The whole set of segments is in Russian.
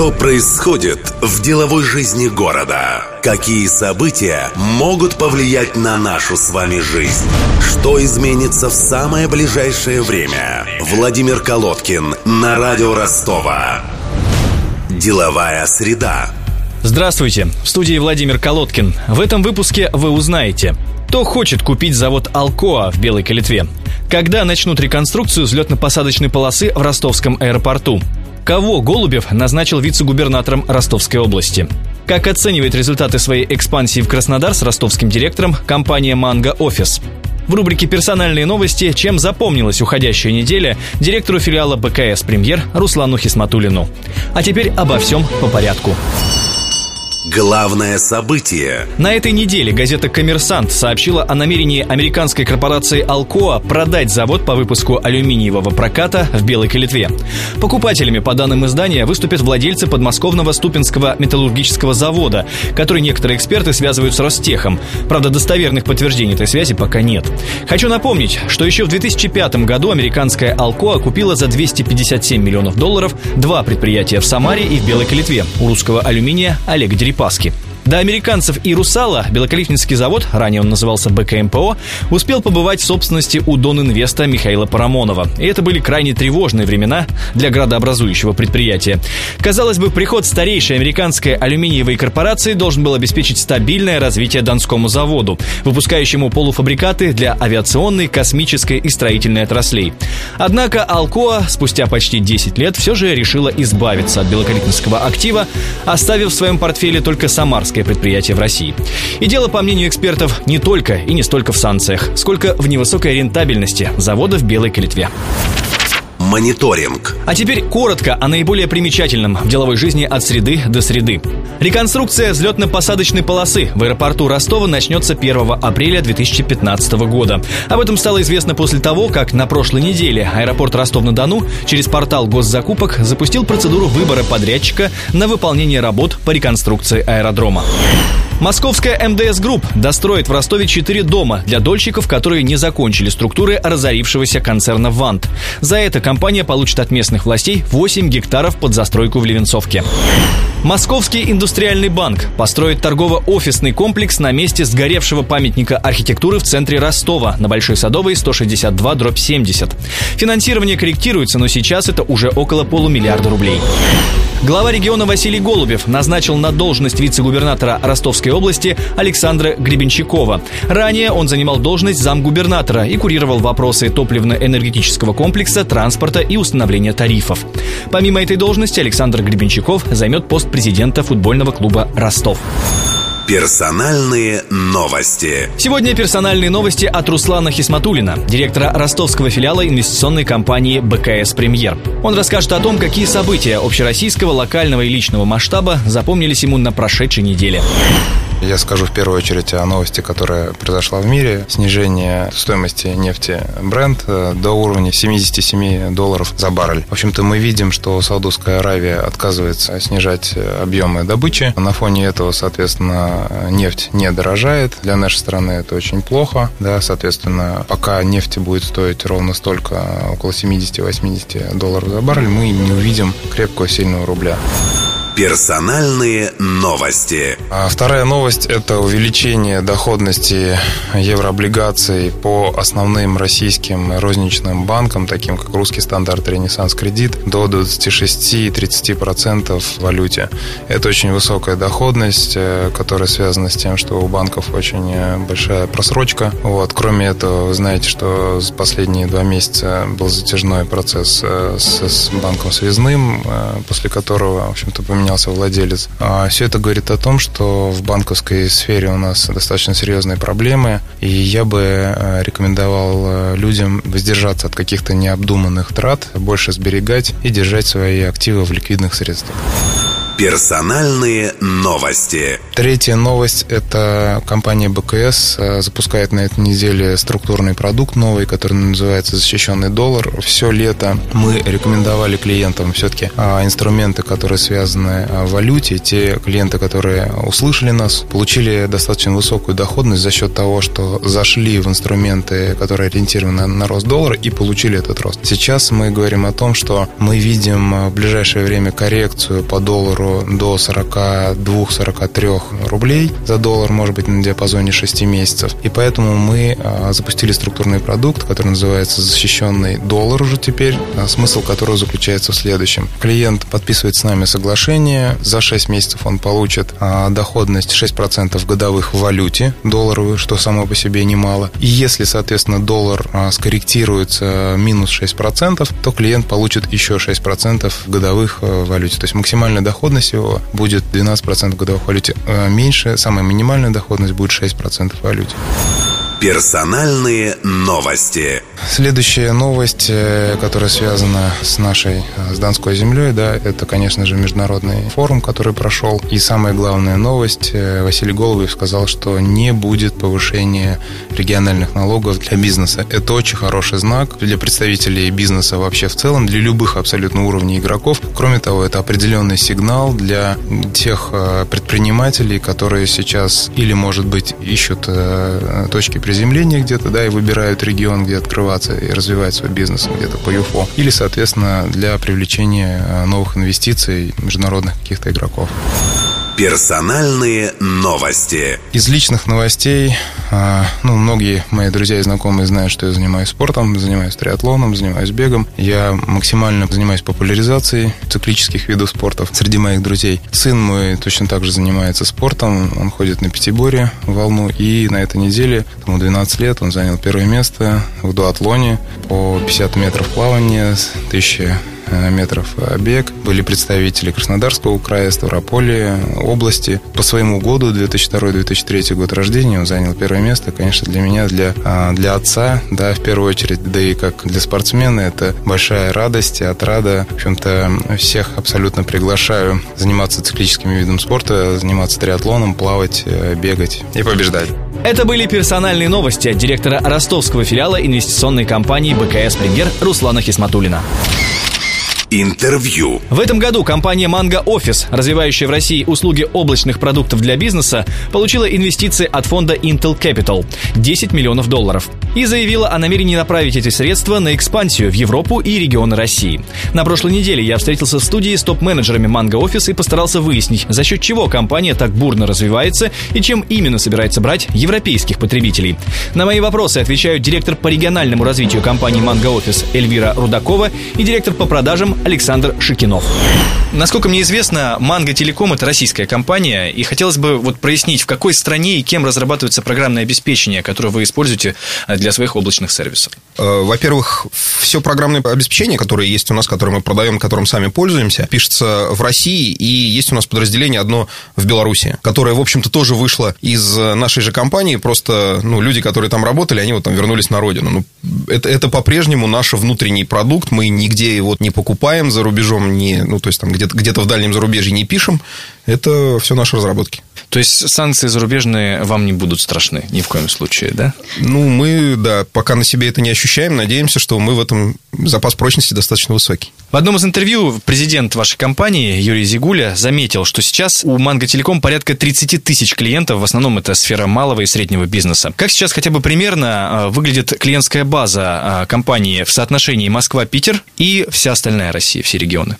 Что происходит в деловой жизни города? Какие события могут повлиять на нашу с вами жизнь? Что изменится в самое ближайшее время? Владимир Колодкин на радио Ростова. Деловая среда. Здравствуйте, в студии Владимир Колодкин. В этом выпуске вы узнаете, кто хочет купить завод «Алкоа» в Белой Калитве, когда начнут реконструкцию взлетно-посадочной полосы в ростовском аэропорту, кого Голубев назначил вице-губернатором Ростовской области, как оценивает результаты своей экспансии в Краснодар с ростовским директором компания «Манго Офис», в рубрике «Персональные новости» чем запомнилась уходящая неделя директору филиала БКС «Премьер» Руслану Хисматулину. А теперь обо всем по порядку. Главное событие. На этой неделе газета «Коммерсант» сообщила о намерении американской корпорации «Алкоа» продать завод по выпуску алюминиевого проката в Белой Калитве. Покупателями, по данным издания, выступят владельцы подмосковного Ступинского металлургического завода, который некоторые эксперты связывают с Ростехом. Правда, достоверных подтверждений этой связи пока нет. Хочу напомнить, что еще в 2005 году американская «Алкоа» купила за 257 миллионов долларов два предприятия в Самаре и в Белой Калитве у русского алюминия Олега Деревянного Дерипаски. До американцев и «Русала» Белокалитинский завод, ранее он назывался БКМПО, успел побывать в собственности у Дон-Инвеста Михаила Парамонова. И это были крайне тревожные времена для градообразующего предприятия. Казалось бы, приход старейшей американской алюминиевой корпорации должен был обеспечить стабильное развитие Донскому заводу, выпускающему полуфабрикаты для авиационной, космической и строительной отраслей. Однако Алкоа спустя почти 10 лет все же решила избавиться от белокалитинского актива, оставив в своем портфеле только Самарский американское предприятие в России. И дело, по мнению экспертов, не только и не столько в санкциях, сколько в невысокой рентабельности завода в Белой Калитве. Мониторинг. А теперь коротко о наиболее примечательном в деловой жизни от среды до среды. Реконструкция взлетно-посадочной полосы в аэропорту Ростова начнется 1 апреля 2015 года. Об этом стало известно после того, как на прошлой неделе аэропорт Ростов-на-Дону через портал госзакупок запустил процедуру выбора подрядчика на выполнение работ по реконструкции аэродрома. Московская МДС Групп достроит в Ростове 4 дома для дольщиков, которые не закончили структуры разорившегося концерна «Вант». За это компания получит от местных властей 8 гектаров под застройку в Левенцовке. Московский индустриальный банк построит торгово-офисный комплекс на месте сгоревшего памятника архитектуры в центре Ростова на Большой Садовой 162 дробь 70. Финансирование корректируется, но сейчас это уже около полумиллиарда рублей. Глава региона Василий Голубев назначил на должность вице-губернатора Ростовской области Александра Гребенщикова. Ранее он занимал должность замгубернатора и курировал вопросы топливно-энергетического комплекса, транспорта и установления тарифов. Помимо этой должности Александр Гребенщиков займет пост президента футбольного клуба «Ростов». Персональные новости. Сегодня персональные новости от Руслана Хисматулина, директора ростовского филиала инвестиционной компании БКС «Премьер». Он расскажет о том, какие события общероссийского, локального и личного масштаба запомнились ему на прошедшей неделе. Я скажу в первую очередь о новости, которая произошла в мире. Снижение стоимости нефти бренд э, до уровня 77 долларов за баррель. В общем-то, мы видим, что Саудовская Аравия отказывается снижать объемы добычи. На фоне этого, соответственно, нефть не дорожает. Для нашей страны это очень плохо. Да, соответственно, пока нефть будет стоить ровно столько, около 70-80 долларов за баррель, мы не увидим крепкого сильного рубля. Персональные новости. А вторая новость – это увеличение доходности еврооблигаций по основным российским розничным банкам, таким как Русский стандарт Ренессанс Кредит, до 26-30% в валюте. Это очень высокая доходность, э, которая связана с тем, что у банков очень э, большая просрочка. Вот. Кроме этого, вы знаете, что за последние два месяца был затяжной процесс э, с, с банком связным, после которого, в общем-то, поменялся поменялся владелец. А все это говорит о том, что в банковской сфере у нас достаточно серьезные проблемы, и я бы э, рекомендовал э, людям воздержаться от каких-то необдуманных трат, больше сберегать и держать свои активы в ликвидных средствах. Персональные новости. Третья новость – это компания БКС э, запускает на этой неделе структурный продукт новый, который называется «Защищенный доллар». Все лето мы рекомендовали клиентам все-таки а, инструменты, которые связаны а, в валюте. Те клиенты, которые услышали нас, получили достаточно высокую доходность за счет того, что зашли в инструменты, которые ориентированы на рост доллара и получили этот рост. Сейчас мы говорим о том, что мы видим в ближайшее время коррекцию по доллару до 42-43 рублей за доллар, может быть, на диапазоне 6 месяцев. И поэтому мы а, запустили структурный продукт, который называется «Защищенный доллар» уже теперь, а, смысл которого заключается в следующем. Клиент подписывает с нами соглашение, за 6 месяцев он получит а, доходность 6% годовых в валюте долларовую, что само по себе немало. И если, соответственно, доллар скорректируется минус 6%, то клиент получит еще 6% годовых в валюте. То есть максимальная доходность доходность его будет 12% годовых валюте. Э, меньше, самая минимальная доходность будет 6% в валюте. Персональные новости. Следующая новость, э, которая связана с нашей, э, с Донской землей, да, это, конечно же, международный форум, который прошел. И самая главная новость, э, Василий Голубев сказал, что не будет повышения региональных налогов для бизнеса. Это очень хороший знак для представителей бизнеса вообще в целом, для любых абсолютно уровней игроков. Кроме того, это определенный сигнал для тех предпринимателей, которые сейчас или, может быть, ищут точки приземления где-то, да, и выбирают регион, где открываться и развивать свой бизнес где-то по ЮФО. Или, соответственно, для привлечения э, новых инвестиций международных каких-то игроков. Персональные новости. Из личных новостей, а, ну, многие мои друзья и знакомые знают, что я занимаюсь спортом, занимаюсь триатлоном, занимаюсь бегом. Я максимально занимаюсь популяризацией циклических видов спорта среди моих друзей. Сын мой точно так же занимается спортом, он ходит на пятиборе, волну, и на этой неделе, ему 12 лет, он занял первое место в дуатлоне по 50 метров плавания, 1000 Э, метров бег. Были представители Краснодарского края, Ставрополя, области. По своему году, 2002-2003 год рождения, он занял первое место. Конечно, для меня, для, а, для отца, да, в первую очередь, да и как для спортсмена, это большая радость и отрада. В общем-то, всех абсолютно приглашаю заниматься циклическим видом спорта, заниматься триатлоном, плавать, э, бегать и побеждать. Это были персональные новости от директора ростовского филиала инвестиционной компании БКС «Премьер» Руслана Хисматулина. Интервью. В этом году компания Mango Office, развивающая в России услуги облачных продуктов для бизнеса, получила инвестиции от фонда Intel Capital – 10 миллионов долларов. И заявила о намерении направить эти средства на экспансию в Европу и регионы России. На прошлой неделе я встретился в студии с топ-менеджерами Mango Office и постарался выяснить, за счет чего компания так бурно развивается и чем именно собирается брать европейских потребителей. На мои вопросы отвечают директор по региональному развитию компании Mango Office Эльвира Рудакова и директор по продажам Александр Шикинов. Насколько мне известно, Манго Телеком – это российская компания, и хотелось бы вот прояснить, в какой стране и кем разрабатывается программное обеспечение, которое вы используете э, для своих облачных сервисов. Э, во-первых, все программное обеспечение, которое есть у нас, которое мы продаем, которым сами пользуемся, пишется в России, и есть у нас подразделение одно в Беларуси, которое, в общем-то, тоже вышло из нашей же компании, просто ну, люди, которые там работали, они вот там вернулись на родину. Ну, это, это по-прежнему наш внутренний продукт, мы нигде его не покупаем, покупаем за рубежом, не, ну, то есть там где-то где в дальнем зарубежье не пишем, это все наши разработки. То есть санкции зарубежные вам не будут страшны ни в коем случае, да? Ну, мы, да, пока на себе это не ощущаем, надеемся, что мы в этом запас прочности достаточно высокий. В одном из интервью президент вашей компании Юрий Зигуля заметил, что сейчас у Манго Телеком порядка 30 тысяч клиентов, в основном это сфера малого и среднего бизнеса. Как сейчас хотя бы примерно а, выглядит клиентская база а, компании в соотношении Москва-Питер и вся остальная Россия, все регионы?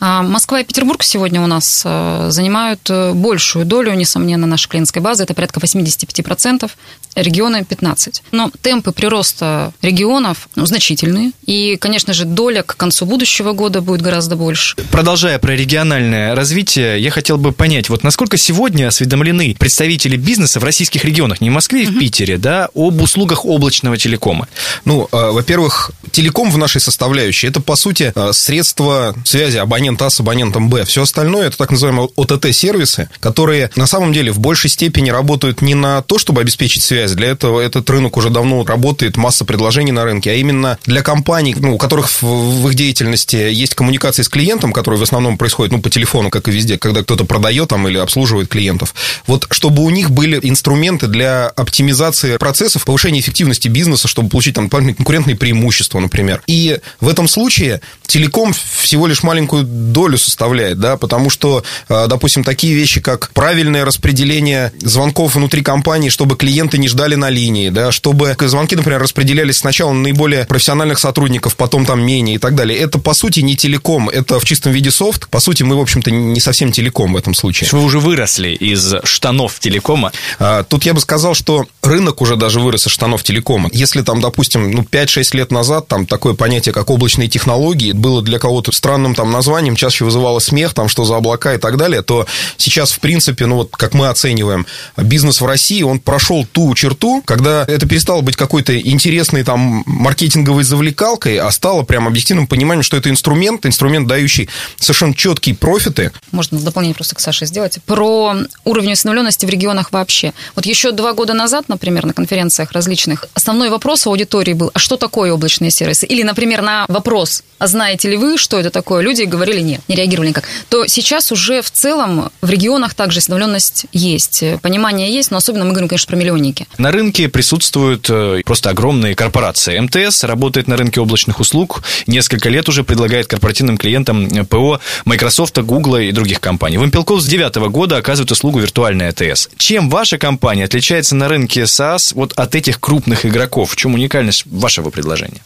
А, Москва и Петербург сегодня у нас э, занимают э, большую долю, несомненно, нашей клиентской базы. Это порядка 85%, регионы 15%. Но темпы прироста регионов ну, значительные. И, конечно же, доля к концу будущего года будет гораздо больше. Продолжая про региональное развитие, я хотел бы понять, вот насколько сегодня осведомлены представители бизнеса в российских регионах, не в Москве и в Питере, да, об услугах облачного телекома? Ну, э, во-первых, телеком в нашей составляющей – это, по сути, средство связи абонента абонент А с абонентом Б. Все остальное это так называемые ОТТ-сервисы, которые на самом деле в большей степени работают не на то, чтобы обеспечить связь. Для этого этот рынок уже давно работает, масса предложений на рынке, а именно для компаний, ну, у которых в, их деятельности есть коммуникация с клиентом, которая в основном происходит ну, по телефону, как и везде, когда кто-то продает там, или обслуживает клиентов. Вот чтобы у них были инструменты для оптимизации процессов, повышения эффективности бизнеса, чтобы получить там конкурентные преимущества, например. И в этом случае телеком всего лишь маленькую долю составляет, да, потому что, а, допустим, такие вещи, как правильное распределение звонков внутри компании, чтобы клиенты не ждали на линии, да, чтобы звонки, например, распределялись сначала на наиболее профессиональных сотрудников, потом там менее и так далее. Это, по сути, не телеком, это в чистом виде софт. По сути, мы, в общем-то, не совсем телеком в этом случае. Вы уже выросли из штанов телекома. А, тут я бы сказал, что рынок уже даже вырос из штанов телекома. Если там, допустим, ну, 5-6 лет назад там такое понятие, как облачные технологии, было для кого-то странным там названием, чаще вызывало смех, там, что за облака и так далее, то сейчас, в принципе, ну, вот как мы оцениваем, бизнес в России, он прошел ту черту, когда это перестало быть какой-то интересной там маркетинговой завлекалкой, а стало прям объективным пониманием, что это инструмент, инструмент, дающий совершенно четкие профиты. Можно дополнение просто к Саше сделать. Про уровень осведомленности в регионах вообще. Вот еще два года назад, например, на конференциях различных, основной вопрос у аудитории был, а что такое облачные сервисы? Или, например, на вопрос, а знаете ли вы, что это такое? Люди говорили нет, не реагировали никак. То сейчас уже в целом в регионах также осведомленность есть, понимание есть, но особенно мы говорим, конечно, про миллионники. На рынке присутствуют э, просто огромные корпорации. МТС работает на рынке облачных услуг, несколько лет уже предлагает корпоративным клиентам ПО Microsoft, Google и других компаний. Вимпелков с 2009 года оказывает услугу виртуальной АТС. Чем ваша компания отличается на рынке SaaS вот от этих крупных игроков? В чем уникальность вашего предложения?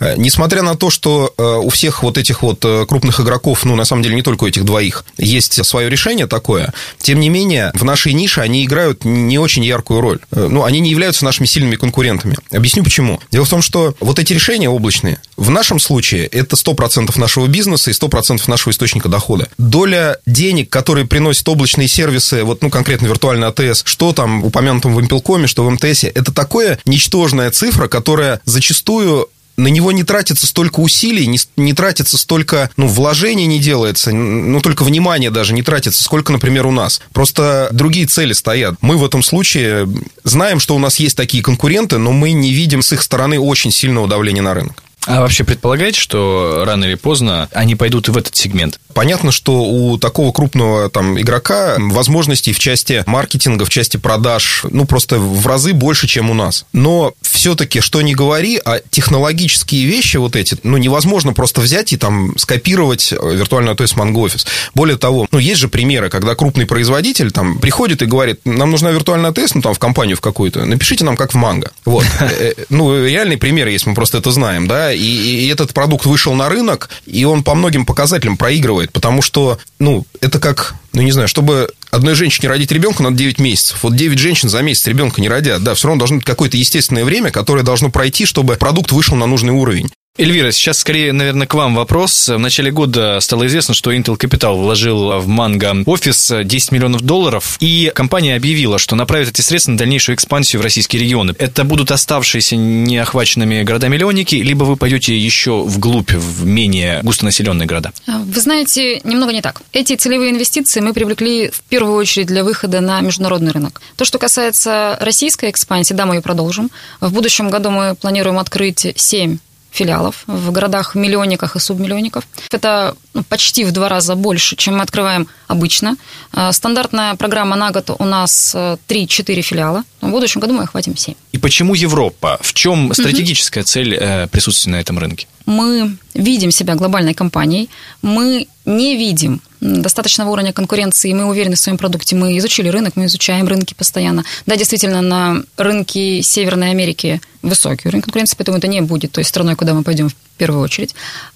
Э, несмотря на то, что э, у всех вот этих вот э, крупных игроков, ну, на самом деле, не только у этих двоих, есть свое решение такое, тем не менее, в нашей нише они играют не очень яркую роль. Ну, они не являются нашими сильными конкурентами. Объясню почему. Дело в том, что вот эти решения облачные, в нашем случае это 100% нашего бизнеса и 100% нашего источника дохода. Доля денег, которые приносят облачные сервисы, вот, ну, конкретно виртуальный АТС, что там упомянутом в Импелкоме, что в МТСе, это такое ничтожная цифра, которая зачастую на него не тратится столько усилий, не, не тратится столько, ну, вложений не делается, ну, только внимания даже не тратится, сколько, например, у нас. Просто другие цели стоят. Мы в этом случае знаем, что у нас есть такие конкуренты, но мы не видим с их стороны очень сильного давления на рынок. А вообще предполагаете, что рано или поздно они пойдут и в этот сегмент? Понятно, что у такого крупного там игрока возможностей в части маркетинга, в части продаж, ну, просто в разы больше, чем у нас. Но все-таки, что не говори, а технологические вещи вот эти, ну, невозможно просто взять и там скопировать виртуальную АТС Mango Office. Более того, ну, есть же примеры, когда крупный производитель там приходит и говорит, нам нужна виртуальная АТС, ну, там, в компанию в какую-то, напишите нам, как в Манго. Вот. Э, э, ну, реальный пример есть, мы просто это знаем, да, и, и этот продукт вышел на рынок, и он по многим показателям проигрывает, потому что, ну, это как, ну, не знаю, чтобы одной женщине родить ребенка надо 9 месяцев. Вот 9 женщин за месяц ребенка не родят. Да, все равно должно быть какое-то естественное время, которое должно пройти, чтобы продукт вышел на нужный уровень. Эльвира, сейчас скорее, наверное, к вам вопрос. В начале года стало известно, что Intel Capital вложил в Mango офис 10 миллионов долларов, и компания объявила, что направит эти средства на дальнейшую экспансию в российские регионы. Это будут оставшиеся неохваченными города-миллионники, либо вы пойдете еще вглубь, в менее густонаселенные города? А, вы знаете, немного не так. Эти целевые инвестиции мы привлекли в первую очередь для выхода на международный рынок. То, что касается российской экспансии, да, мы ее продолжим. В будущем году мы планируем открыть 7 филиалов в городах-миллионниках и субмиллионников. Это ну, почти в два раза больше, чем мы открываем обычно. А, стандартная программа на год у нас 3-4 э, филиала. В будущем году мы охватим 7. И почему Европа? В чем стратегическая угу. цель э, присутствия на этом рынке? Мы видим себя глобальной компанией, мы не видим достаточного уровня конкуренции, мы уверены в своем продукте, мы изучили рынок, мы изучаем рынки постоянно. Да, действительно, на рынке Северной Америки высокий уровень конкуренции, поэтому это не будет той страной, куда мы пойдем в первую очередь.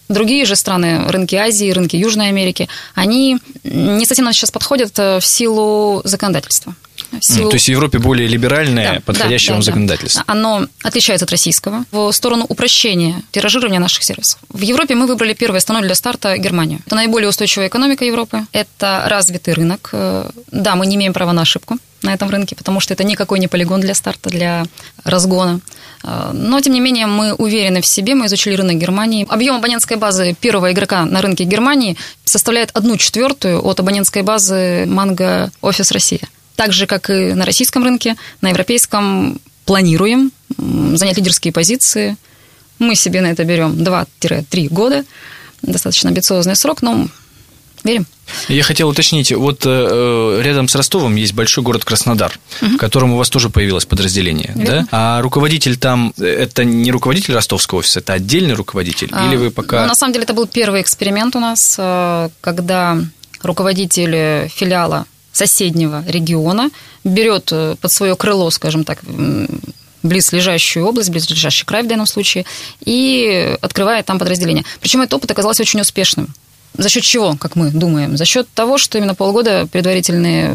Другие же страны, рынки Азии, рынки Южной Америки, они не совсем нам сейчас подходят э, в силу законодательства. Силу... То есть в Европе более либеральное, да, подходящее да, вам да, законодательство. Да. Оно отличается от российского в сторону упрощения тиражирования наших сервисов. В Европе мы выбрали первой страной для старта Германию. Это наиболее устойчивая экономика Европы, это развитый рынок. Э, да, мы не имеем права на ошибку. на этом рынке, потому что это никакой не полигон для старта, для разгона. Э, но, тем не менее, мы уверены в себе, мы изучили рынок Германии. Объем абонентской базы первого игрока на рынке Германии составляет одну четвертую от абонентской базы Манго Офис Россия. Так же, как и на российском рынке, на европейском планируем занять лидерские позиции. Мы себе на это берем 2-3 года. Достаточно амбициозный срок, но верим. Я хотел уточнить, вот э, рядом с Ростовом есть большой город Краснодар, угу. в котором у вас тоже появилось подразделение, Верно. да? А руководитель там, это не руководитель ростовского офиса, это отдельный руководитель? А, или вы пока... Ну, на самом деле это был первый эксперимент у нас, э, когда руководитель филиала соседнего региона берет э, под свое крыло, скажем так, близлежащую область, близлежащий край в данном случае, и открывает там подразделение. Причем этот опыт оказался очень успешным. За счет чего, как мы думаем? За счет того, что именно полгода предварительный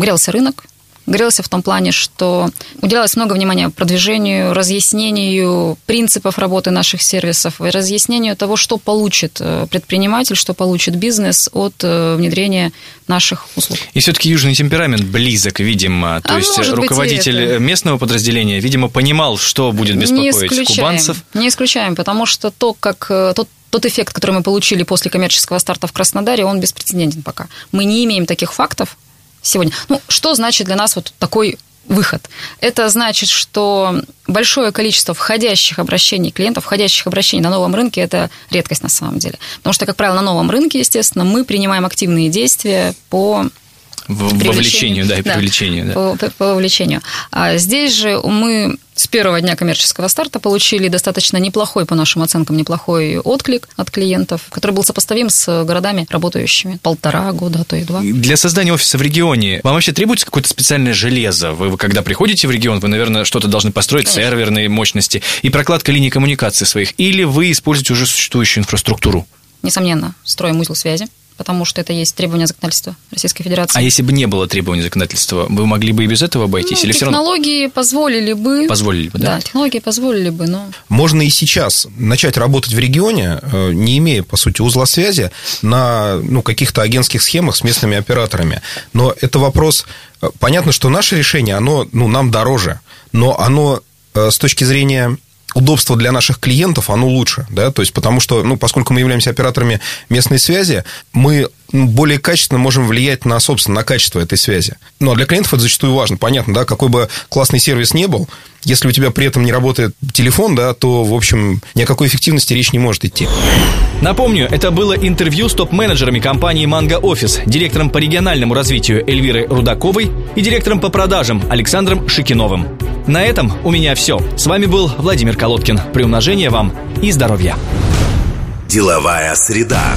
грелся рынок, грелся в том плане, что уделялось много внимания продвижению, разъяснению принципов работы наших сервисов, и разъяснению того, что получит э, предприниматель, что получит бизнес от э, внедрения наших услуг. И все-таки южный темперамент близок, видимо. То а есть руководитель местного подразделения, видимо, понимал, что будет беспокоить не кубанцев. Не исключаем, потому что то, как э, тот тот эффект, который мы получили после коммерческого старта в Краснодаре, он беспрецедентен пока. Мы не имеем таких фактов сегодня. Ну, что значит для нас вот такой выход. Это значит, что большое количество входящих обращений клиентов, входящих обращений на новом рынке – это редкость на самом деле. Потому что, как правило, на новом рынке, естественно, мы принимаем активные действия по вовлечению, да, и привлечению. Да. По, по, по вовлечению. А здесь же мы с первого дня коммерческого старта получили достаточно неплохой, по нашим оценкам, неплохой отклик от клиентов, который был сопоставим с городами, работающими полтора года, а то и два. Для создания офиса в регионе вам вообще требуется какое-то специальное железо? Вы, когда приходите в регион, вы, наверное, что-то должны построить, Конечно. серверные мощности и прокладка линий коммуникации своих, или вы используете уже существующую инфраструктуру? Несомненно, строим узел связи потому что это есть требования законодательства Российской Федерации. А если бы не было требований законодательства, вы могли бы и без этого обойтись? Ну, или технологии все равно... позволили бы. Позволили бы, да? Да, технологии позволили бы, но... Можно и сейчас начать работать в регионе, э, не имея, по сути, узла связи на ну, каких-то агентских схемах с местными операторами. Но это вопрос... Э, понятно, что наше решение, оно ну, нам дороже, но оно э, с точки зрения удобство для наших клиентов, оно лучше, да, то есть потому что, ну, поскольку мы являемся операторами местной связи, мы более качественно можем влиять на, собственно, на качество этой связи. Ну, а для клиентов это зачастую важно, понятно, да, какой бы классный сервис не был, если у тебя при этом не работает телефон, да, то, в общем, ни о какой эффективности речь не может идти. Напомню, это было интервью с топ-менеджерами компании «Манго Офис», директором по региональному развитию Эльвирой Рудаковой и директором по продажам Александром Шикиновым. На этом у меня все. С вами был Владимир Колодкин. Приумножения вам и здоровья. Деловая среда.